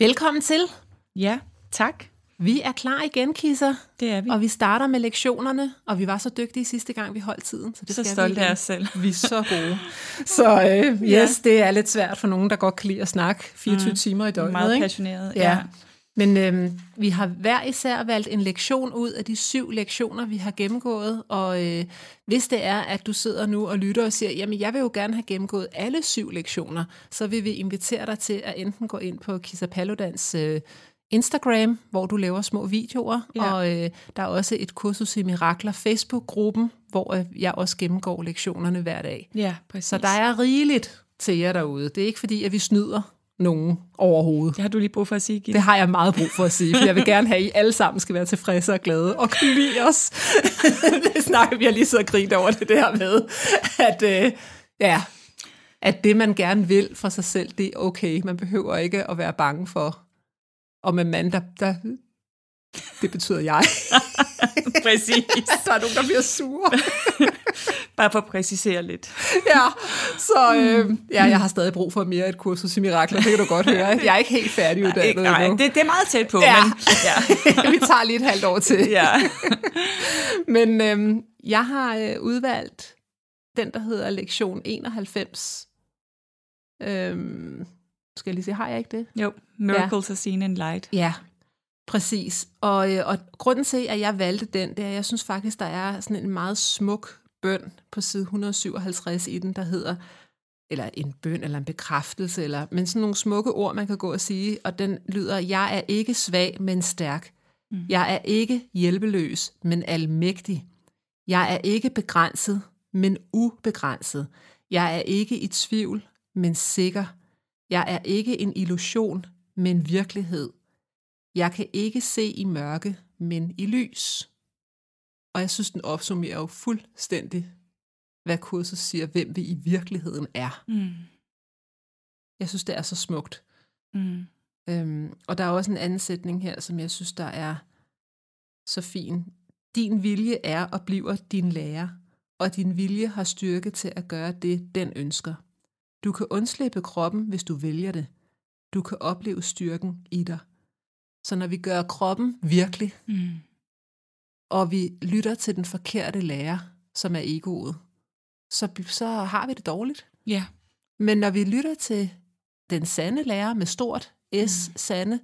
Velkommen til. Ja, tak. Vi er klar igen, Kisser. Det er vi. Og vi starter med lektionerne, og vi var så dygtige sidste gang, vi holdt tiden. Så, det så stolte af os selv. Vi er så gode. så øh, yes, ja. det er lidt svært for nogen, der godt kan lide at snakke 24 mm. timer i døgnet. Meget ikke? passioneret, ja. ja. Men øh, vi har hver især valgt en lektion ud af de syv lektioner, vi har gennemgået. Og øh, hvis det er, at du sidder nu og lytter og siger, jamen jeg vil jo gerne have gennemgået alle syv lektioner, så vil vi invitere dig til at enten gå ind på Kisa Paludans øh, Instagram, hvor du laver små videoer, ja. og øh, der er også et kursus i mirakler Facebook-gruppen, hvor øh, jeg også gennemgår lektionerne hver dag. Ja, præcis. Så der er rigeligt til jer derude. Det er ikke fordi, at vi snyder nogen overhovedet. Det har du lige brug for at sige, Gitte. Det har jeg meget brug for at sige, for jeg vil gerne have, at I alle sammen skal være tilfredse og glade og kunne lide os. det snakker vi har lige så og grint over det der med, at, øh, ja, at det, man gerne vil for sig selv, det er okay. Man behøver ikke at være bange for, og med mand, der, der det betyder jeg. Præcis. der er nogen, der bliver sure. Bare for at præcisere lidt. ja, så øh, ja, jeg har stadig brug for mere et kursus i mirakler, det kan du godt høre. Jeg er ikke helt færdiguddannet nej, nej, endnu. Det, det er meget tæt på. Ja. Men, ja. Vi tager lige et halvt år til. Ja. men øh, jeg har øh, udvalgt den, der hedder lektion 91. Øhm, skal jeg lige se, har jeg ikke det? Jo, Miracles ja. are seen in light. Ja, præcis. Og, øh, og grunden til, at jeg valgte den, det er, at jeg synes faktisk, der er sådan en meget smuk bøn på side 157 i den, der hedder, eller en bøn, eller en bekræftelse, eller, men sådan nogle smukke ord, man kan gå og sige, og den lyder, jeg er ikke svag, men stærk. Mm. Jeg er ikke hjælpeløs, men almægtig. Jeg er ikke begrænset, men ubegrænset. Jeg er ikke i tvivl, men sikker. Jeg er ikke en illusion, men virkelighed. Jeg kan ikke se i mørke, men i lys. Og jeg synes, den opsummerer jo fuldstændig, hvad kurset siger, hvem vi i virkeligheden er. Mm. Jeg synes, det er så smukt. Mm. Øhm, og der er også en anden sætning her, som jeg synes, der er så fin. Din vilje er og bliver din lærer, og din vilje har styrke til at gøre det, den ønsker. Du kan undslippe kroppen, hvis du vælger det. Du kan opleve styrken i dig. Så når vi gør kroppen virkelig, mm. Og vi lytter til den forkerte lærer, som er egoet, så, så har vi det dårligt. Ja. Men når vi lytter til den sande lærer med stort S, mm. sande,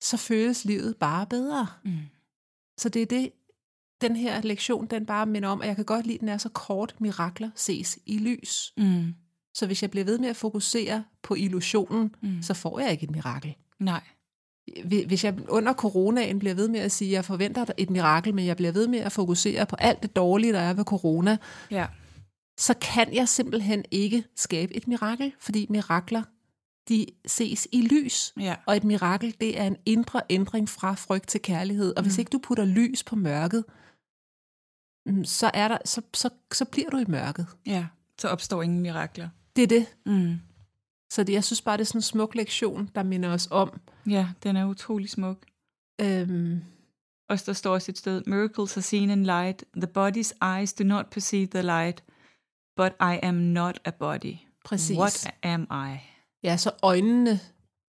så føles livet bare bedre. Mm. Så det er det, den her lektion, den bare minder om, at jeg kan godt lide, at den er så kort, mirakler ses i lys. Mm. Så hvis jeg bliver ved med at fokusere på illusionen, Mm. så får jeg ikke et mirakel. Nej. Hvis jeg under coronaen bliver ved med at sige, at jeg forventer et mirakel, men jeg bliver ved med at fokusere på alt det dårlige, der er ved corona, Ja. så kan jeg simpelthen ikke skabe et mirakel, fordi mirakler, de ses i lys. Ja. Og et mirakel, det er en indre ændring fra frygt til kærlighed. Og hvis Mm. ikke du putter lys på mørket, mm, så, er der, så, så, så bliver du i mørket. Ja. Så opstår ingen mirakler. Det er det. Mm. Så det, jeg synes bare, det er sådan en smuk lektion, der minder os om. Ja, den er utrolig smuk. Øhm, Og der står også et sted, Miracles are seen in light. The body's eyes do not perceive the light, but I am not a body. præcis. What am I? Ja, så øjnene,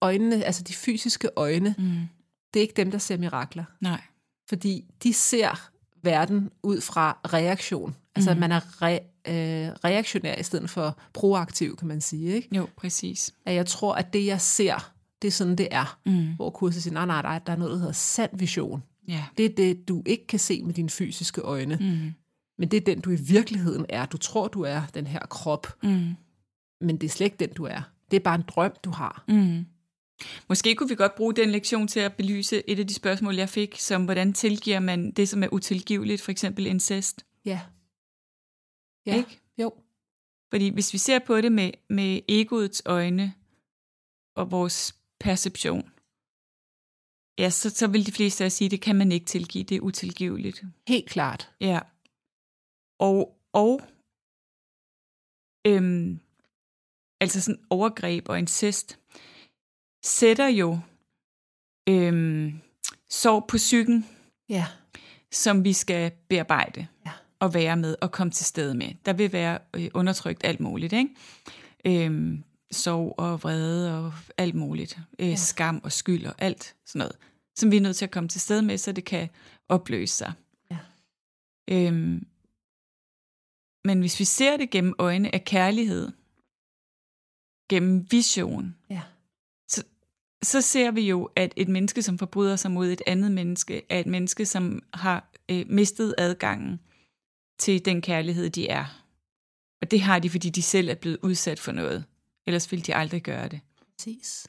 øjnene, altså de fysiske øjne, Mm. det er ikke dem, der ser mirakler. Nej. Fordi de ser verden ud fra reaktion. Altså, mm. man er re, øh, reaktionær i stedet for proaktiv, kan man sige. Ikke? Jo, præcis. At jeg tror, at det, jeg ser, det er sådan, det er. Mm. Hvor kurset siger, nej, nej, nej, der er noget, der hedder sand vision. Ja. Det er det, du ikke kan se med dine fysiske øjne. Mm. Men det er den, du i virkeligheden er. Du tror, du er den her krop, Mm. men det er slet ikke den, du er. Det er bare en drøm, du har. Mm. Måske kunne vi godt bruge den lektion til at belyse et af de spørgsmål, jeg fik, som hvordan tilgiver man det, som er utilgiveligt, for eksempel incest. Ja. Ja, Ikke? jo. Fordi hvis vi ser på det med, med egoets øjne og vores perception, ja, så, så vil de fleste af os sige, det kan man ikke tilgive, det er utilgiveligt. Helt klart. Ja. Og, og øhm, altså sådan overgreb og incest sætter jo øhm, sorg på psyken, Ja. som vi skal bearbejde Og være med og komme til stede med. Der vil være øh, undertrykt alt muligt, ikke? Øhm, sorg og vrede og alt muligt. Øh, ja. Skam og skyld og alt sådan noget, som vi er nødt til at komme til stede med, så det kan opløse sig. Ja. Øhm, men hvis vi ser det gennem øjne af kærlighed, gennem vision, Ja. så, så ser vi jo, at et menneske, som forbryder sig mod et andet menneske, er et menneske, som har øh, mistet adgangen til den kærlighed, de er. Og det har de, fordi de selv er blevet udsat for noget. Ellers ville de aldrig gøre det. Præcis.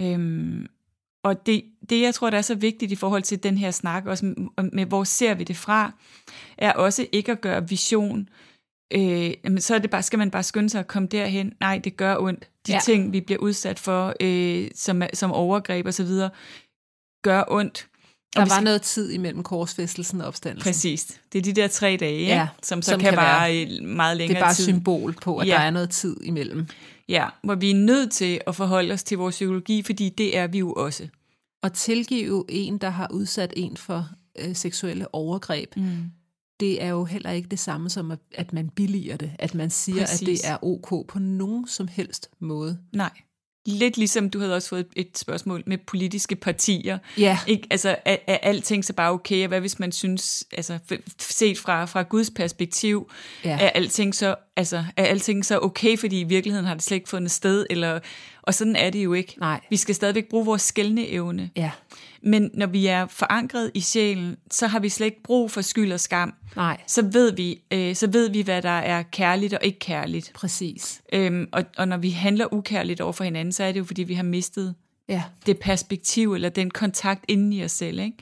Øhm, og det, det, jeg tror, der er så vigtigt i forhold til den her snak, også med, med hvor ser vi det fra, er også ikke at gøre vision. Øh, jamen, så er det bare, skal man bare skynde sig at komme derhen. Nej, det gør ondt. De Ja. ting, vi bliver udsat for, øh, som, som overgreb og så videre, gør ondt. Der Og var skal- noget tid imellem korsfæstelsen og opstandelsen. Præcis. Det er de der tre dage, Ja, ja, som så som kan, kan vare meget Det længere er bare tid. symbol på, at Ja. der er noget tid imellem. Ja, hvor vi er nødt til at forholde os til vores psykologi, fordi det er vi jo også. At tilgive en, der har udsat en for øh, seksuelle overgreb, Mm. det er jo heller ikke det samme som, at, at man billiger det. At man siger, Præcis. at det er ok på nogen som helst måde. Nej. Lidt ligesom du havde også fået et spørgsmål med politiske partier. Ja, Ikke? Altså, er, er alting så bare okay? Og hvad hvis man synes, altså set fra, fra Guds perspektiv, Ja. er, alting så, altså, er alting så okay, fordi i virkeligheden har det slet ikke fundet sted? Eller, og sådan er det jo ikke. Nej. Vi skal stadigvæk bruge vores skældne evne. ja, Men når vi er forankret i sjælen, så har vi slet ikke brug for skyld og skam. nej, Så ved vi, øh, så ved vi hvad der er kærligt og ikke kærligt. præcis. Øhm, og, og når vi handler ukærligt over for hinanden, så er det jo, fordi vi har mistet Ja, det perspektiv eller den kontakt inden i os selv. Ikke?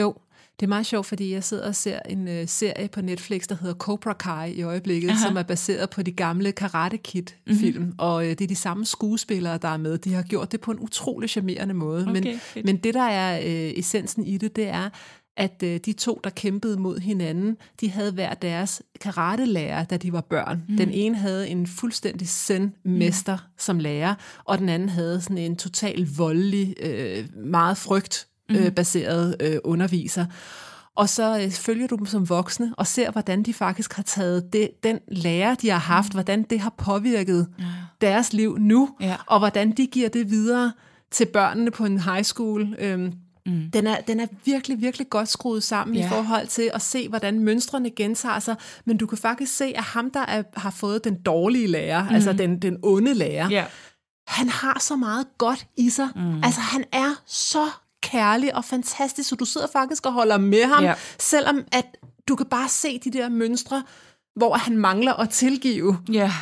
jo. Det er meget sjovt, fordi jeg sidder og ser en uh, serie på Netflix, der hedder Cobra Kai i øjeblikket, Aha. som er baseret på de gamle Karate Kid-film. Mm-hmm. Og uh, det er de samme skuespillere, der er med. De har gjort det på en utrolig charmerende måde. Okay, men, fedt. men det, der er uh, essensen i det, det er, at uh, de to, der kæmpede mod hinanden, de havde hver deres karatelærer, da de var børn. Mm. Den ene havde en fuldstændig zen-mester mm. som lærer, og den anden havde sådan en total voldelig, øh, meget frygtbaseret øh, underviser. Og så øh, følger du dem som voksne og ser, hvordan de faktisk har taget det, den lærer, de har haft, hvordan det har påvirket ja. deres liv nu, Ja. og hvordan de giver det videre til børnene på en high school. Øhm, mm. den, er, den er virkelig, virkelig godt skruet sammen ja. i forhold til at se, hvordan mønstrene gentager sig. Men du kan faktisk se, at ham, der er, har fået den dårlige lærer, mm. altså den, den onde lærer, Ja. han har så meget godt i sig. Mm. Altså, han er så kærlig og fantastisk, så du sidder faktisk og holder med ham, Ja. selvom at du kan bare se de der mønstre, hvor han mangler at tilgive Ja.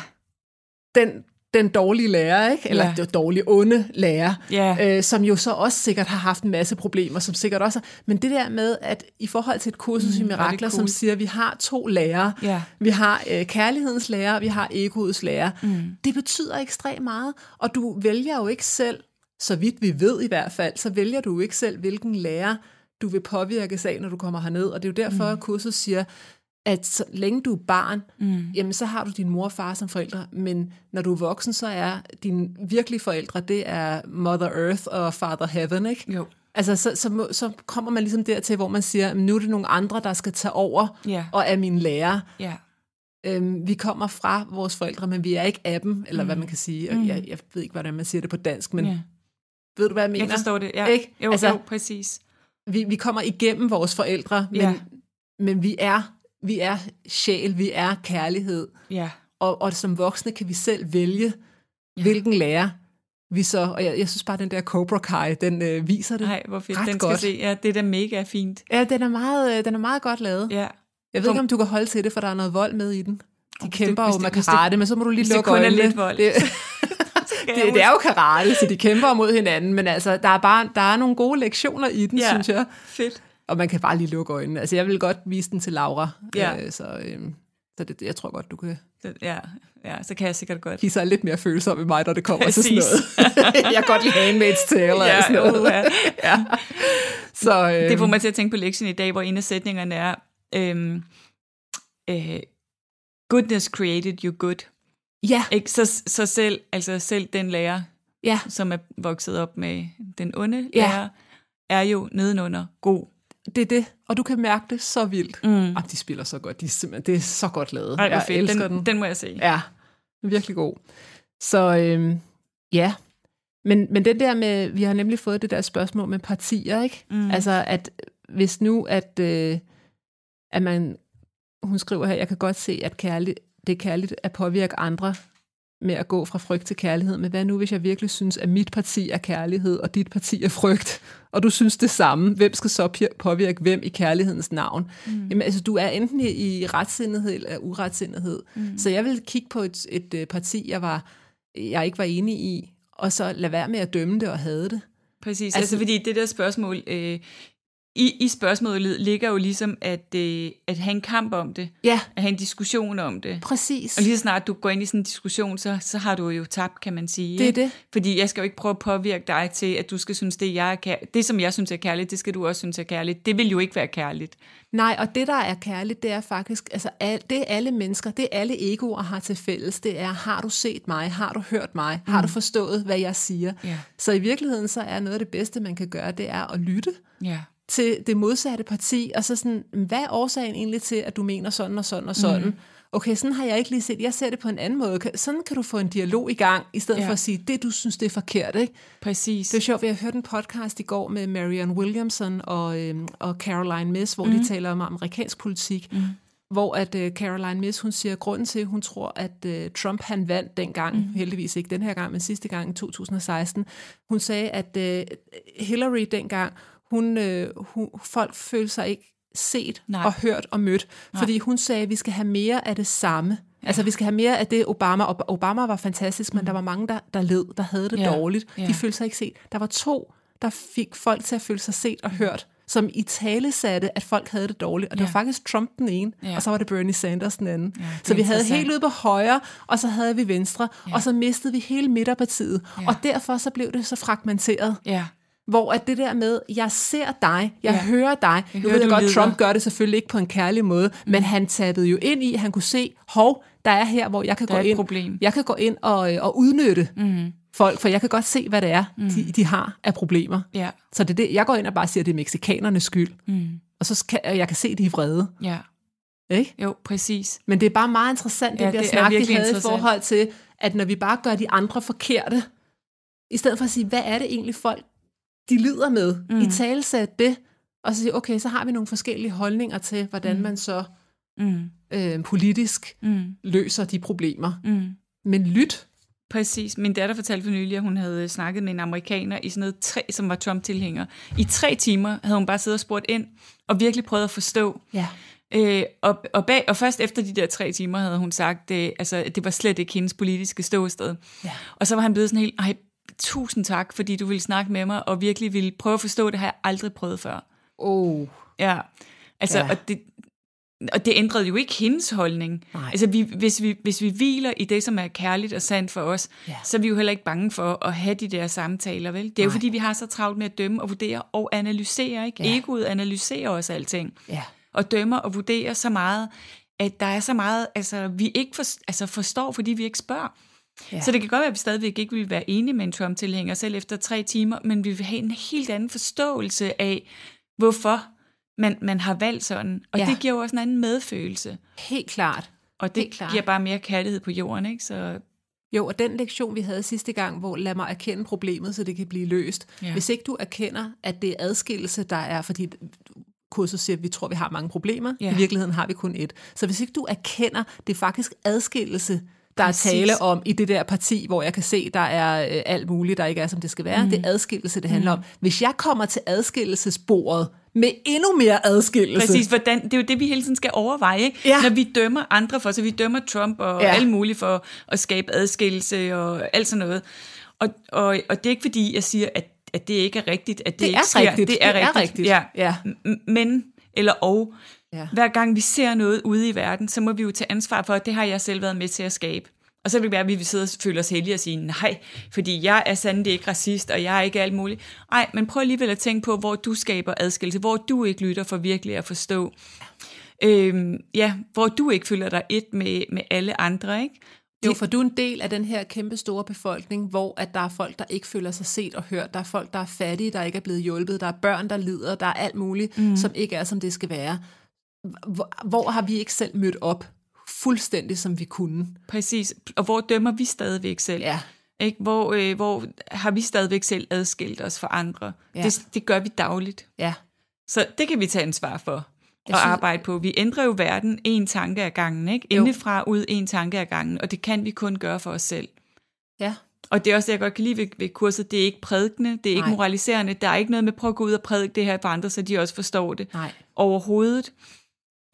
den, den dårlige lærer, ikke? eller Ja. den dårlige onde lærer, Ja. øh, som jo så også sikkert har haft en masse problemer, som sikkert også Men det der med, at i forhold til et kursus mm, i er mirakler, som cool. siger, at vi har to lærere, Ja. vi har øh, kærlighedens lærer, vi har egoets lærer, mm. det betyder ekstremt meget, og du vælger jo ikke selv, så vidt vi ved i hvert fald, så vælger du ikke selv, hvilken lærer du vil påvirkes af, når du kommer herned, og det er jo derfor, mm. at kurset siger, at så længe du er barn, mm. jamen så har du din mor og far som forældre, men når du er voksen, så er dine virkelige forældre, det er Mother Earth og Father Heaven, ikke? Jo. Altså, så, så, må, så kommer man ligesom dertil, hvor man siger, "Men nu er det nogle andre, der skal tage over, Ja. og er mine lærer. Ja. Øhm, vi kommer fra vores forældre, men vi er ikke af dem, eller mm. hvad man kan sige. Og jeg, jeg ved ikke, hvordan man siger det på dansk, men ja. Ved du, hvad jeg mener? Jeg forstår det. Ja. Ikke? Jo, Altså- jo, præcis. Vi, vi kommer igennem vores forældre, men, Ja. men vi er vi er sjæl, vi er kærlighed. Ja. Og, og som voksne kan vi selv vælge, ja. hvilken lærer vi så, og jeg, jeg synes bare, den der Cobra Kai, den øh, viser det Nej, hvor fedt. ret Den skal godt. se. Ja, det er da mega fint. Ja, den er, meget, øh, den er meget godt lavet. Ja. Jeg ved ikke, om du kan holde til det, for der er noget vold med i den. De kæmper det- jo med det- hvis det- karate, men så må du lige hvis det lukke kun er øjnene. lidt vold. Det, det, det er jo karate, så de kæmper mod hinanden, men altså, der er bare der er nogle gode lektioner i den, Ja. synes jeg. Fedt. Og man kan bare lige lukke øjnene. Altså, jeg vil godt vise den til Laura, Ja. øh, så, øh, så det, jeg tror godt, du kan Det- Ja, ja, så kan jeg sikkert godt. give sig lidt mere følsom i mig, når det kommer til sådan Præcis. noget. jeg kan godt lide Handmaid's Tale og Ja, sådan noget. uha. ja. Så, øh, Det får mig til at tænke på lektien i dag, hvor en af sætningerne er, øhm, øh, goodness created you good. Ja, Ikke? Så, så selv, altså selv den lærer, ja, som er vokset op med den onde Ja. lærer, er jo nedenunder god. det er det. Og du kan mærke det så vildt. Mm. Jamen, de spiller så godt. De er simpelthen, det er så godt lavet. Ej, jeg fedt. elsker Den, den. den må jeg se. Ja, virkelig god. Så øhm, ja, men, men det der med, vi har nemlig fået det der spørgsmål med partier, ikke? Mm. Altså, at hvis nu, at, øh, at man, hun skriver her, jeg kan godt se, at kærligt, det er kærligt at påvirke andre med at gå fra frygt til kærlighed, men hvad nu, hvis jeg virkelig synes, at mit parti er kærlighed, og dit parti er frygt, og du synes det samme, hvem skal så påvirke hvem i kærlighedens navn? Mm. Jamen, altså, du er enten i, retsindighed eller uretsindighed. Mm. Så jeg vil kigge på et, et øh, parti, jeg, var, jeg ikke var enig i, og så lade være med at dømme det og hade det. Præcis, altså, Altså- altså fordi det der spørgsmål, øh, i, i spørgsmålet ligger jo ligesom at, øh, at have en kamp om det, Ja, at have en diskussion om det. præcis. Og lige så snart du går ind i sådan en diskussion, så, så har du jo tabt, kan man sige. Det er det. Fordi jeg skal jo ikke prøve at påvirke dig til, at du skal synes, det, jeg er kær- det som jeg synes er kærligt, det skal du også synes er kærligt. Det vil jo ikke være kærligt. Nej, og det, der er kærligt, det er faktisk, altså al, det alle mennesker, det alle egoer har til fælles, det er, har du set mig, har du hørt mig, mm. har du forstået, hvad jeg siger? Ja. Så i virkeligheden, så er noget af det bedste, man kan gøre, det er at lytte Ja. Til det modsatte parti, og så sådan, hvad er årsagen egentlig til, at du mener sådan og sådan og sådan? Mm. Okay, sådan har jeg ikke lige set. Jeg ser det på en anden måde. Sådan kan du få en dialog i gang, i stedet Ja. for at sige, det du synes, det er forkert, ikke? Præcis. Det er sjovt, vi har hørt en podcast i går med Marianne Williamson og, øhm, og Caroline Miss, hvor mm. de taler om amerikansk politik, mm. hvor at øh, Caroline Miss, hun siger, at grunden til, at hun tror, at øh, Trump han vandt dengang, mm. heldigvis ikke den her gang, men sidste gang i 2016, hun sagde, at øh, Hillary dengang, hun, øh, hun, folk følte sig ikke set Nej. Og hørt og mødt, Nej. fordi hun sagde, at vi skal have mere af det samme. Ja. Altså, vi skal have mere af det Obama. Og Obama var fantastisk, men der var mange, der, der led, der havde det Ja. dårligt. Ja. De følte sig ikke set. Der var to, der fik folk til at føle sig set og hørt, som i tale satte, at folk havde det dårligt. Og det Ja. var faktisk Trump den ene, Ja. og så var det Bernie Sanders den anden. Ja, så vi havde helt ude på højre, og så havde vi venstre, ja. og så mistede vi hele midterpartiet. Ja. Og derfor så blev det så fragmenteret. Ja. Hvor at det der med, jeg ser dig, jeg Ja. hører dig. Jeg nu hører, ved jeg godt, lider. Trump gør det selvfølgelig ikke på en kærlig måde, mm. men han tappede jo ind i, han kunne se, hov, der er her, hvor jeg kan Der gå ind. problem. Jeg kan gå ind og, øh, og udnytte Mm. folk, for jeg kan godt se, hvad det er, mm. de, de har af problemer. Ja. Så det er det, jeg går ind og bare siger, at det er mexikanernes skyld. Mm. Og så kan og jeg kan se, at de er vrede. Ja. Ikke? Jo, præcis. Men det er bare meget interessant, Ja, den der det snak, vi havde i forhold til, at når vi bare gør de andre forkerte, i stedet for at sige, hvad er det egentlig folk, de lider med, Mm. i talesæt det, og så sige, okay, så har vi nogle forskellige holdninger til, hvordan Mm. man så Mm. øh, politisk Mm. løser de problemer. Mm. Men lyt. Præcis. Min datter fortalte for nylig, at hun havde snakket med en amerikaner i sådan noget tre, som var Trump-tilhænger. I tre timer havde hun bare siddet og spurgt ind, og virkelig prøvet at forstå. Ja. Øh, og, og, bag, og først efter de der tre timer havde hun sagt, det, altså, at det var slet ikke hendes politiske ståsted. Ja. Og så var han blevet sådan helt, ej, tusind tak, fordi du ville snakke med mig, og virkelig ville prøve at forstå, det har jeg aldrig prøvet før. Oh. Ja, altså, ja. Og, det, og det ændrede jo ikke hendes holdning. Nej. Altså, vi, hvis, vi, hvis vi hviler i det, som er kærligt og sandt for os, Ja. så er vi jo heller ikke bange for at have de der samtaler, vel? Det er jo Nej. fordi, vi har så travlt med at dømme og vurdere og analysere, ikke? Ja. Egoet analyserer også alting. Ja. Og dømmer og vurderer så meget, at der er så meget, altså, vi ikke for, altså, forstår, fordi vi ikke spørger. Ja. Så det kan godt være, at vi stadigvæk ikke vil være enige med en Trump-tilhænger selv efter tre timer, men vi vil have en helt anden forståelse af, hvorfor man, man har valgt sådan. Og ja. Det giver jo også en anden medfølelse. Helt klart. Og det Helt klart. giver bare mere kærlighed på jorden, ikke? Så Jo, og den lektion, vi havde sidste gang, hvor lad mig erkende problemet, så det kan blive løst. Ja. Hvis ikke du erkender, at det er adskillelse, der er, fordi kurset siger, at vi tror, vi har mange problemer. Ja. I virkeligheden har vi kun et. Så hvis ikke du erkender, det er faktisk adskillelse, der Præcis. er tale om i det der parti, hvor jeg kan se, der er øh, alt muligt, der ikke er, som det skal være. Mm. Det er adskillelse, det handler mm. om. Hvis jeg kommer til adskillelsesbordet med endnu mere adskillelse, Præcis, hvordan, det er jo det, vi hele tiden skal overveje, ikke? Ja. når vi dømmer andre for, så vi dømmer Trump og Ja. alle mulige for at skabe adskillelse og alt sådan noget. Og, og, og det er ikke fordi, jeg siger, at, at det ikke er rigtigt, at det, det ikke er sker. rigtigt. Det er rigtigt, rigtigt. Ja. ja. Men, eller og, Ja. hver gang vi ser noget ude i verden, så må vi jo tage ansvar for, at det har jeg selv været med til at skabe. Og så vil det være, at vi vil sidde og føle os heldige og sige, nej, fordi jeg er sandelig ikke racist, og jeg er ikke alt muligt. Nej, men prøv alligevel at tænke på, hvor du skaber adskillelse, hvor du ikke lytter for virkelig at forstå. Øhm, ja, hvor du ikke føler dig et med, med alle andre, ikke? Jo, for du er en del af den her kæmpe store befolkning, hvor at der er folk, der ikke føler sig set og hørt. Der er folk, der er fattige, der ikke er blevet hjulpet. Der er børn, der lider. Der er alt muligt, mm. som ikke er, som det skal være. Hvor, hvor har vi ikke selv mødt op fuldstændig, som vi kunne? Præcis. Og hvor dømmer vi stadigvæk selv? Ja. Ikke? Hvor, øh, hvor har vi stadigvæk selv adskilt os fra andre? Ja. Det, det gør vi dagligt. Ja. Så det kan vi tage ansvar for at synes- arbejde på. Vi ændrer jo verden en tanke ad gangen, ikke? Jo. Indefra ud en tanke ad gangen, og det kan vi kun gøre for os selv. Ja. Og det er også det, jeg godt kan lide ved, ved kurset. Det er ikke prædikende, det er ikke Nej. Nej. moraliserende. Der er ikke noget med, prøv at gå ud og prædike det her for andre, så de også forstår det Nej. overhovedet.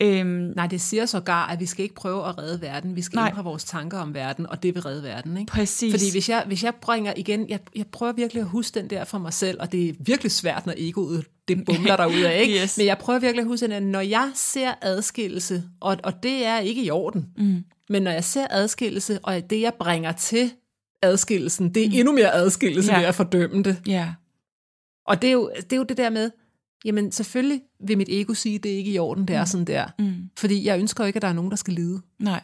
Øhm, Nej, det siger sågar, at vi skal ikke prøve at redde verden. Vi skal Nej. ændre vores tanker om verden, og det vil redde verden. Ikke? præcis. Fordi hvis jeg, hvis jeg bringer igen, jeg, jeg prøver virkelig at huske den der for mig selv, og det er virkelig svært, når egoet det bumler derude af, ikke? Yes. Men jeg prøver virkelig at huske, at når jeg ser adskillelse, og, og det er ikke i orden, mm. men når jeg ser adskillelse, og det jeg bringer til adskillelsen, det er mm. endnu mere adskillelse Ja. ved at fordømme det. Ja, Og det er, jo, det er jo det der med, jamen selvfølgelig vil mit ego sige, at det er ikke i orden, det er sådan der. mm. Fordi jeg ønsker ikke, at der er nogen, der skal lide. nej.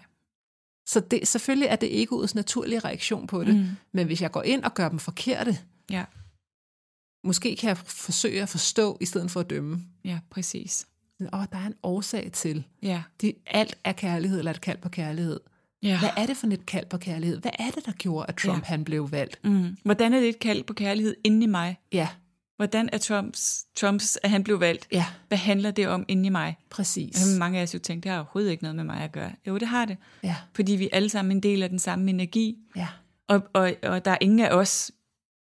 Så det, selvfølgelig er det egoets naturlige reaktion på det. Mm. Men hvis jeg går ind og gør dem forkerte, Ja, måske kan jeg forsøge at forstå, i stedet for at dømme. ja, præcis. Åh, oh, der er en årsag til. Ja, Det, alt er kærlighed, eller et kald på kærlighed. ja. Hvad er det for et kald på kærlighed? Hvad er det, der gjorde, at Trump Ja. han blev valgt? Mm. Hvordan er det et kald på kærlighed inde i mig? Ja, Hvordan er Trumps, Trumps, at han blev valgt? ja, Hvad handler det om inde i mig? præcis. Jamen, mange af os jo tænkte, det har overhovedet ikke noget med mig at gøre. Jo, det har det. Ja, Fordi vi alle sammen en del af den samme energi. ja, Og, og, og der er ingen af os,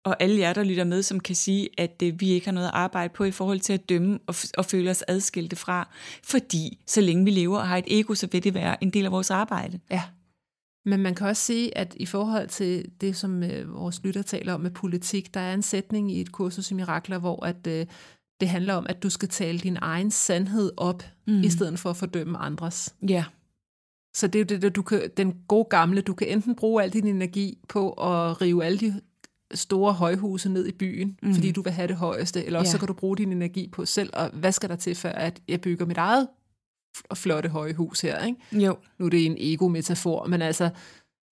og alle jer, der lytter med, som kan sige, at øh, vi ikke har noget at arbejde på i forhold til at dømme og, og føle os adskilte fra. Fordi så længe vi lever og har et ego, så vil det være en del af vores arbejde. ja. Men man kan også sige, at i forhold til det, som øh, vores lytter taler om med politik, der er en sætning i et kursus i Mirakler, hvor at, øh, det handler om, at du skal tale din egen sandhed op, mm. i stedet for at fordømme andres. Ja, Så det er jo det, der du kan, den gode gamle, du kan enten bruge al din energi på at rive alle de store højhuse ned i byen, mm. fordi du vil have det højeste, eller også Ja. så kan du bruge din energi på selv, og hvad skal der til, for at jeg bygger mit eget flotte højhus her, ikke? jo. Nu er det en ego-metafor, men altså,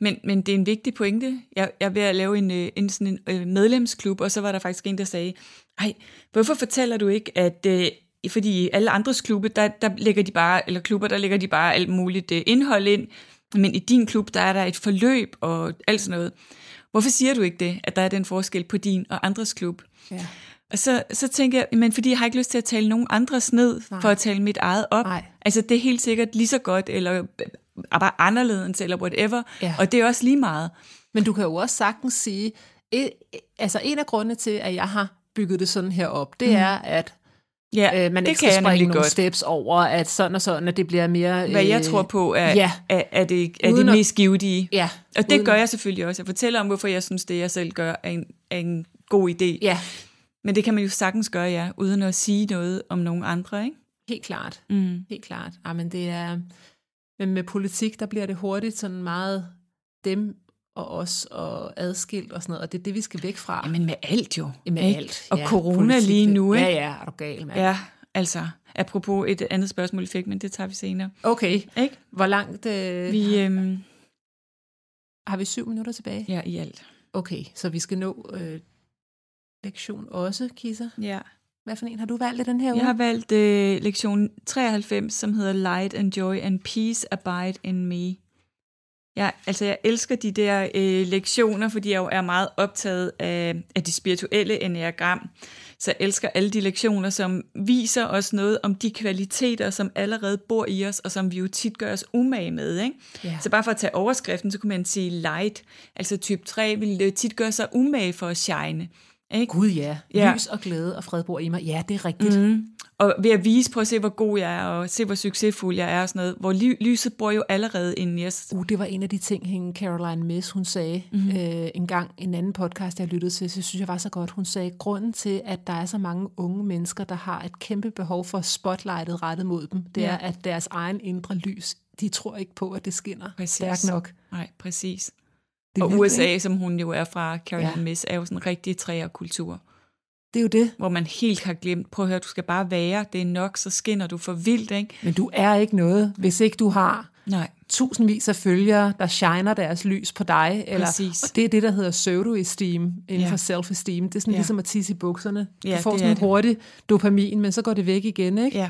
Men, men det er en vigtig pointe. Jeg, jeg er ved at lave en, øh, en, sådan en øh, medlemsklub, og så var der faktisk en, der sagde, ej, hvorfor fortæller du ikke, at øh, fordi alle andres klubbe, der, der lægger de bare, eller klubber, der lægger de bare alt muligt øh, indhold ind, men i din klub, der er der et forløb og alt sådan noget. Hvorfor siger du ikke det, at der er den forskel på din og andres klub? ja. Og så, så tænker jeg, men fordi jeg har ikke lyst til at tale nogen andres ned, Nej. for at tale mit eget op. Nej. Altså det er helt sikkert lige så godt, eller øh, bare anderledes, eller whatever. Ja. Og det er også lige meget. Men du kan jo også sagtens sige, et, altså en af grundene til, at jeg har bygget det sådan her op, det mm. er, at Ja, øh, man det ikke kan skal springe nogle godt. steps over, at sådan og sådan, at det bliver mere... Hvad jeg øh, tror på er, ja. er, er det, er Uden det mest givetige. Ja. Og det uden- gør jeg selvfølgelig også. Jeg fortæller om, hvorfor jeg synes, det jeg selv gør, er en, er en god idé. Ja, Men det kan man jo sagtens gøre, ja, uden at sige noget om nogen andre, ikke? helt klart. Mm. Helt klart. Ja, men det er... Men med politik, der bliver det hurtigt sådan meget dem og os og adskilt og sådan noget, og det er det, vi skal væk fra. Jamen med alt jo. Med ikke? alt. Og ja, corona politik, lige nu, ikke? Ja, ja, er du gal, mand. Ja, altså, apropos et andet spørgsmål, vi fik, men det tager vi senere. Okay, Ikke? hvor langt øh, vi... Vi, øhm, har vi syv minutter tilbage? ja, i alt. Okay, så vi skal nå øh, lektion også, Kisser. Ja. Hvad for en har du valgt i den her uge? Jeg har valgt øh, lektion 93, som hedder Light and Joy and Peace Abide in Me. Ja, altså jeg elsker de der øh, lektioner, fordi jeg jo er meget optaget af, af det spirituelle enneagram. Så jeg elsker alle de lektioner, som viser os noget om de kvaliteter, som allerede bor i os, og som vi jo tit gør os umage med. Ikke? Ja. Så bare for at tage overskriften, så kunne man sige light. Altså type 3 vil øh, tit gøre sig umage for at shine. Ikke? Gud ja. Ja. Lys og glæde og fred bor i mig. Ja, det er rigtigt. Mm. Og ved at vise på at se, hvor god jeg er, og se, hvor succesfuld jeg er og sådan noget, hvor ly- lyset bor jo allerede inde i os. Uh, det var en af de ting, hende Caroline Miss, hun sagde mm-hmm. øh, en gang en anden podcast, jeg lyttede til, så synes jeg var så godt. Hun sagde, grunden til, at der er så mange unge mennesker, der har et kæmpe behov for spotlightet rettet mod dem, det Ja. er, at deres egen indre lys, de tror ikke på, at det skinner Præcis. stærkt nok. Nej, præcis. Det Og USA, ikke? som hun jo er fra, Carolyn Ja. Miss, er jo sådan en rigtig træerkultur, Det er jo det. hvor man helt har glemt, prøv at høre, du skal bare være, det er nok, så skinner du for vildt, ikke? Men du er ikke noget, hvis ikke du har Nej, tusindvis af følgere, der shiner deres lys på dig. Eller, Præcis. og det er det, der hedder pseudo-esteem inden Ja. for self-esteem. Det er sådan Ja. ligesom at tisse i bukserne. Ja, du får sådan en hurtig dopamin, men så går det væk igen, ikke? ja.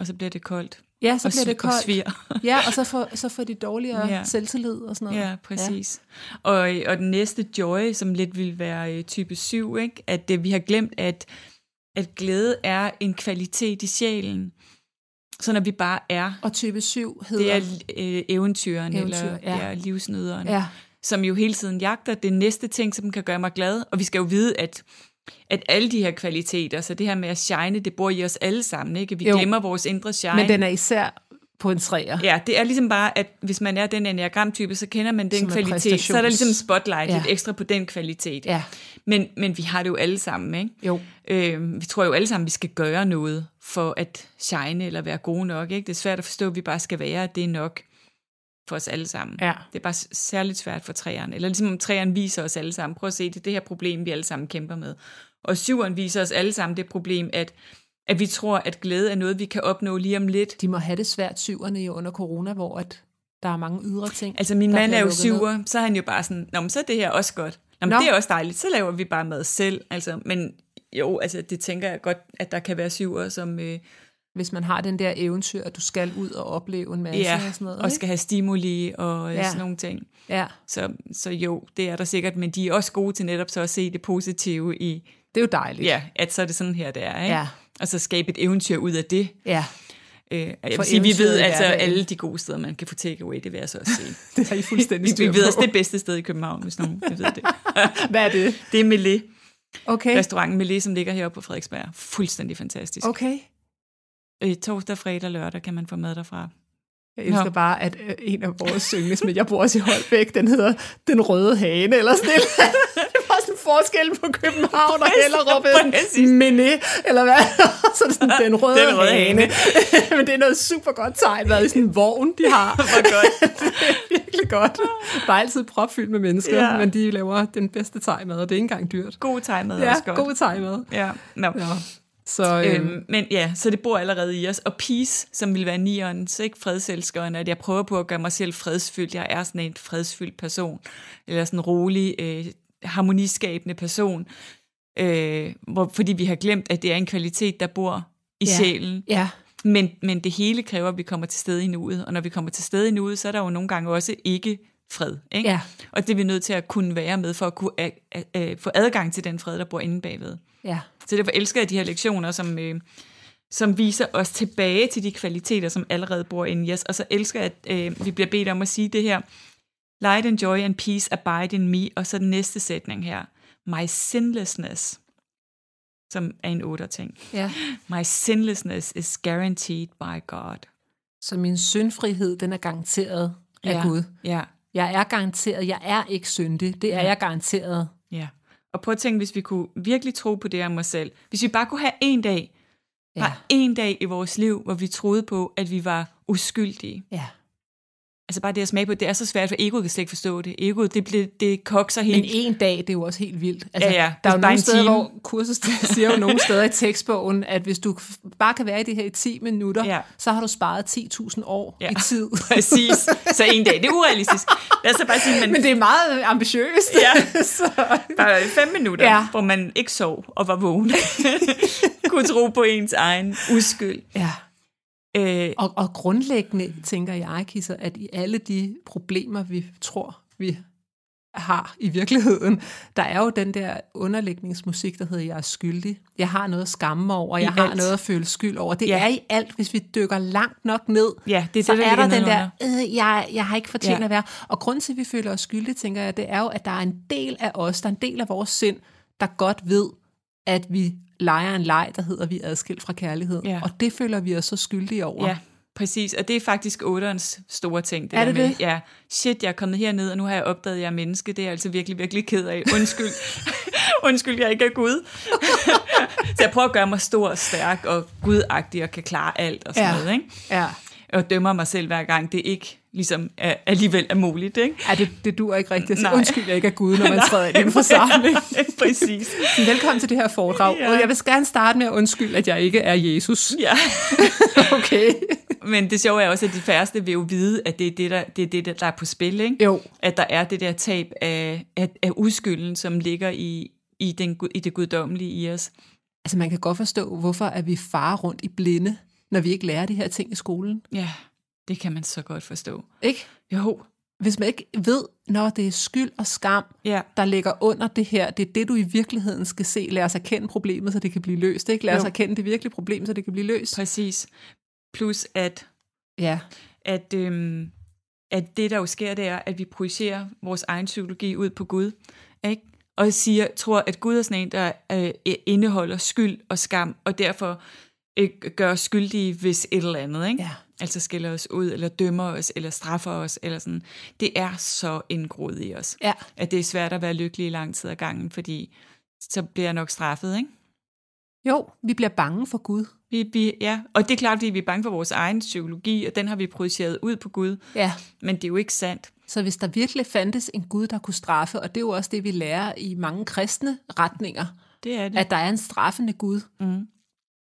Og så bliver det koldt. Ja, så og bliver det Og koldt. svir. Ja, og så får, så får de dårligere Ja. selvtillid og sådan noget. Ja, præcis. Ja. Og, og den næste joy, som lidt vil være øh, type 7, ikke? at det, vi har glemt, at, at glæde er en kvalitet i sjælen. Så når vi bare er, Og type 7 hedder... det er øh, eventyren, Eventyr, eller ja. Ja, livsnyderen, Ja, som jo hele tiden jagter det næste ting, som kan gøre mig glad. Og vi skal jo vide, at, at alle de her kvaliteter, så det her med at shine, det bor i os alle sammen. Ikke? Vi Jo. glemmer vores indre shine. men den er især på en træer. Ja, det er ligesom bare, at hvis man er den enneagramtype, så kender man den Som kvalitet. Så er der ligesom spotlight Ja. lidt ekstra på den kvalitet. Ja, Men, men vi har det jo alle sammen, ikke? jo. Øh, vi tror jo alle sammen, vi skal gøre noget for at shine eller være gode nok. Ikke? Det er svært at forstå, at vi bare skal være, at det er nok for os alle sammen. Ja. Det er bare særligt svært for træerne. Eller ligesom om træerne viser os alle sammen. Prøv at se, det er det her problem, vi alle sammen kæmper med. Og syveren viser os alle sammen det problem, at, at vi tror, at glæde er noget, vi kan opnå lige om lidt. De må have det svært syverne i under corona, hvor at der er mange ydre ting. Altså min mand er jo syver, så er han jo bare sådan, Nå, men så er det her også godt. Nå, men Nå. det er også dejligt, så laver vi bare mad selv. Altså, men jo, altså det tænker jeg godt, at der kan være syver, som øh, Hvis man har den der eventyr, at du skal ud og opleve en masse ja, og sådan noget. og skal have stimuli og øh, Ja. sådan nogle ting. Ja, Så, så jo, det er der sikkert, men de er også gode til netop så at se det positive i, det er jo dejligt. ja, at så er det sådan her, det er. Ikke? Ja. Og så skabe et eventyr ud af det. ja. Øh, jeg For vil sige, vi ved altså hverdagen. alle de gode steder, man kan få takeaway, det vil jeg så også sige. Det har I fuldstændig styr vi ved på. også det bedste sted i København, hvis nogen ved det. Hvad er det? Det er Melé. Okay. restauranten Melé, som ligger heroppe på Frederiksberg. Fuldstændig fantastisk. Okay. Okay. Torsdag, fredag, lørdag kan man få mad derfra. Jeg elsker Nå. bare, at øh, en af vores syngesmænd, jeg bor også i Holbæk, den hedder Den Røde Hane, eller sådan noget. det var sådan en forskel på København og Hellerup. Mene, eller hvad? så er det sådan, Den Røde, Den Røde Hane. Men det er noget super godt tegn, hvad i sådan en vogn, de har. Hvor godt. det er virkelig godt. Er altid propfyldt med mennesker, Ja. men de laver den bedste tegmad, og det er ikke engang dyrt. God tegmad Ja, også godt. god tegmad. Ja, no. Ja. Så øhm, Øhm, men ja, så det bor allerede i os. Og peace, som vil være nieren, så ikke fredselskeren, at jeg prøver på at gøre mig selv fredsfyldt. Jeg er sådan en fredsfyldt person, eller sådan en rolig, øh, harmoniskabende person. Øh, hvor, fordi vi har glemt, at det er en kvalitet, der bor i Ja. sjælen. ja, Men, men det hele kræver, at vi kommer til stede i nuet. Og når vi kommer til stede i nuet, så er der jo nogle gange også ikke fred. Ikke? Ja. Og det er vi nødt til at kunne være med, for at kunne a- a- a- få adgang til den fred, der bor inde bagved. ja. Så derfor elsker jeg de her lektioner, som, øh, som viser os tilbage til de kvaliteter, som allerede bor inde i os. Og så elsker jeg, at øh, vi bliver bedt om at sige det her. Light and joy and peace abide in me. Og så den næste sætning her. My sinlessness, som er en otter ting. ja. My sinlessness is guaranteed by God. Så min syndfrihed, den er garanteret af Ja. Gud. Ja, Jeg er garanteret, jeg er ikke syndig. Det er jeg garanteret. ja. Og prøv at tænke, hvis vi kunne virkelig tro på det om os selv. Hvis vi bare kunne have en dag, Ja. bare en dag i vores liv, hvor vi troede på, at vi var uskyldige. ja. Altså bare det at smage på, det er så svært, for egoet kan slet ikke forstå det. Egoet, det, bliver, det kokser helt. Men en dag, det er jo også helt vildt. Altså, Ja, ja. Der er jo nogle steder, time. hvor kurset siger jo nogle steder i tekstbogen, at hvis du bare kan være i det her i 10 minutter, Ja. så har du sparet 10.000 år Ja. i tid. Præcis. Så en dag, det er urealistisk. Lad os så bare sige, men, Men det er meget ambitiøst. Ja. så, bare fem minutter, ja. hvor man ikke sov og var vågen. kunne tro på ens egen uskyld. ja. Øh, Og, og grundlæggende tænker jeg, Kisser, at i alle de problemer, vi tror, vi har i virkeligheden. Der er jo den der underlægningsmusik, der hedder Jeg er skyldig. Jeg har noget at skamme over, jeg I har alt. noget at føle skyld over. Det Ja. er i alt, hvis vi dykker langt nok ned, Ja, det er så det, der er der den der, øh, jeg, jeg har ikke fortjent Ja. at være. Og grunden til, at vi føler os skyldige, tænker jeg, det er jo, at der er en del af os, der er en del af vores sind, der godt ved, at vi leger en leg, der hedder, vi er adskilt fra kærlighed. Ja. Og det føler vi os så skyldige over. Ja, præcis. Og det er faktisk otterens store ting. Det Er det med, det? Ja, shit, jeg er kommet herned, og nu har jeg opdaget, at jeg er menneske. Det er jeg altså virkelig, virkelig ked af. Undskyld. Undskyld, jeg ikke er Gud. så jeg prøver at gøre mig stor og stærk og gudagtig og kan klare alt og sådan Ja. noget. Ikke? ja. Og dømmer mig selv hver gang, det ikke ligesom er, alligevel er muligt. Ikke? ja det, det dur ikke rigtigt. Så Nej. undskyld, jeg ikke er Gud, når man træder ind i en forsamling. præcis. Så Velkommen til det her foredrag. Ja. Ja. Og jeg vil gerne starte med at undskylde, at jeg ikke er Jesus. Ja. Okay. Men det sjove er også, at de færreste vil jo vide, at det er det, der, det er, det, der er på spil. Ikke? Jo. at der er det der tab af, af, af uskylden, som ligger i, i, den, i det guddommelige i os. Altså man kan godt forstå, hvorfor at vi farer rundt i blinde, når vi ikke lærer de her ting i skolen. Ja, det kan man så godt forstå. Ikke? Jo, Hvis man ikke ved, når det er skyld og skam, ja, der ligger under det her, det er det, du i virkeligheden skal se. Lad os erkende problemet, så det kan blive løst. Ikke? Lad os Jo. erkende det virkelige problem, så det kan blive løst. præcis. Plus at, Ja, at, øhm, at det, der jo sker, det er, at vi projicerer vores egen psykologi ud på Gud. Ikke? Og siger, tror, at Gud er sådan en, der øh, indeholder skyld og skam, og derfor øh, gør os skyldige, hvis et eller andet. Ikke? ja. Altså skiller os ud, eller dømmer os, eller straffer os, eller sådan. Det er så indgroet i os, Ja. at det er svært at være lykkelig i lang tid ad gangen, fordi så bliver jeg nok straffet, ikke? Jo, vi bliver bange for Gud. Vi, vi, ja, og det er klart, fordi vi er bange for vores egen psykologi, og den har vi projiceret ud på Gud, Ja. men det er jo ikke sandt. Så hvis der virkelig fandtes en Gud, der kunne straffe, og det er jo også det, vi lærer i mange kristne retninger, Det er det. at der er en straffende Gud, mm.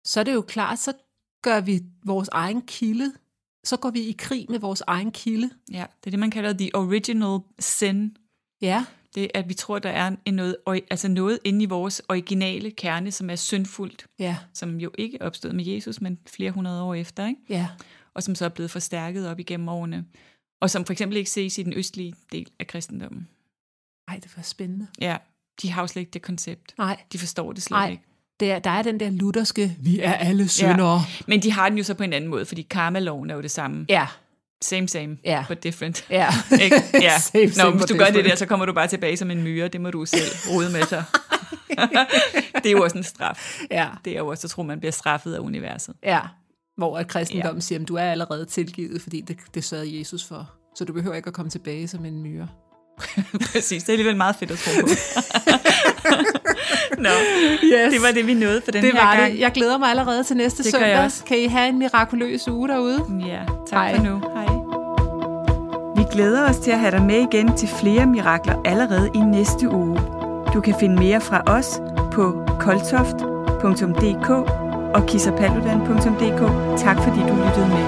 så er det jo klart, så gør vi vores egen kilde, så går vi i krig med vores egen kilde. Ja, det er det, man kalder the original sin. Ja, Det er, at vi tror, der er en noget, altså noget inde i vores originale kerne, som er syndfuldt, ja, som jo ikke opstået med Jesus, men flere hundrede år efter, ikke? ja. og som så er blevet forstærket op igennem årene, og som for eksempel ikke ses i den østlige del af kristendommen. Ej, det var spændende. Ja, de har jo slet ikke det koncept. Nej, De forstår det slet nej. ikke. Det er, der er den der lutherske, vi er alle syndere. Men de har den jo så på en anden måde, fordi karmaloven er jo det samme. Ja, Same, same, Ja. but different. ja. Ikke? Ja. Same, Nå, same, hvis du gør det different. der, så kommer du bare tilbage som en myre. Det må du selv rode med sig. det er jo også en straf. ja, Det er jo også at tro, man bliver straffet af universet. ja. Hvor at kristendommen ja. siger, at du er allerede tilgivet, fordi det, det sørgede Jesus for. Så du behøver ikke at komme tilbage som en myre. Præcis, det er alligevel meget fedt at tro på. Nå, Yes. det var det, vi nåede for den det her var gang. det. Jeg glæder mig allerede til næste Det søndag. Kan I have en mirakuløs uge derude? Ja, tak Hej. for nu. Hej. Vi glæder os til at have dig med igen til flere mirakler allerede i næste uge. Du kan finde mere fra os på koltoft.dk og kissapaludan.dk. Tak fordi du lyttede med.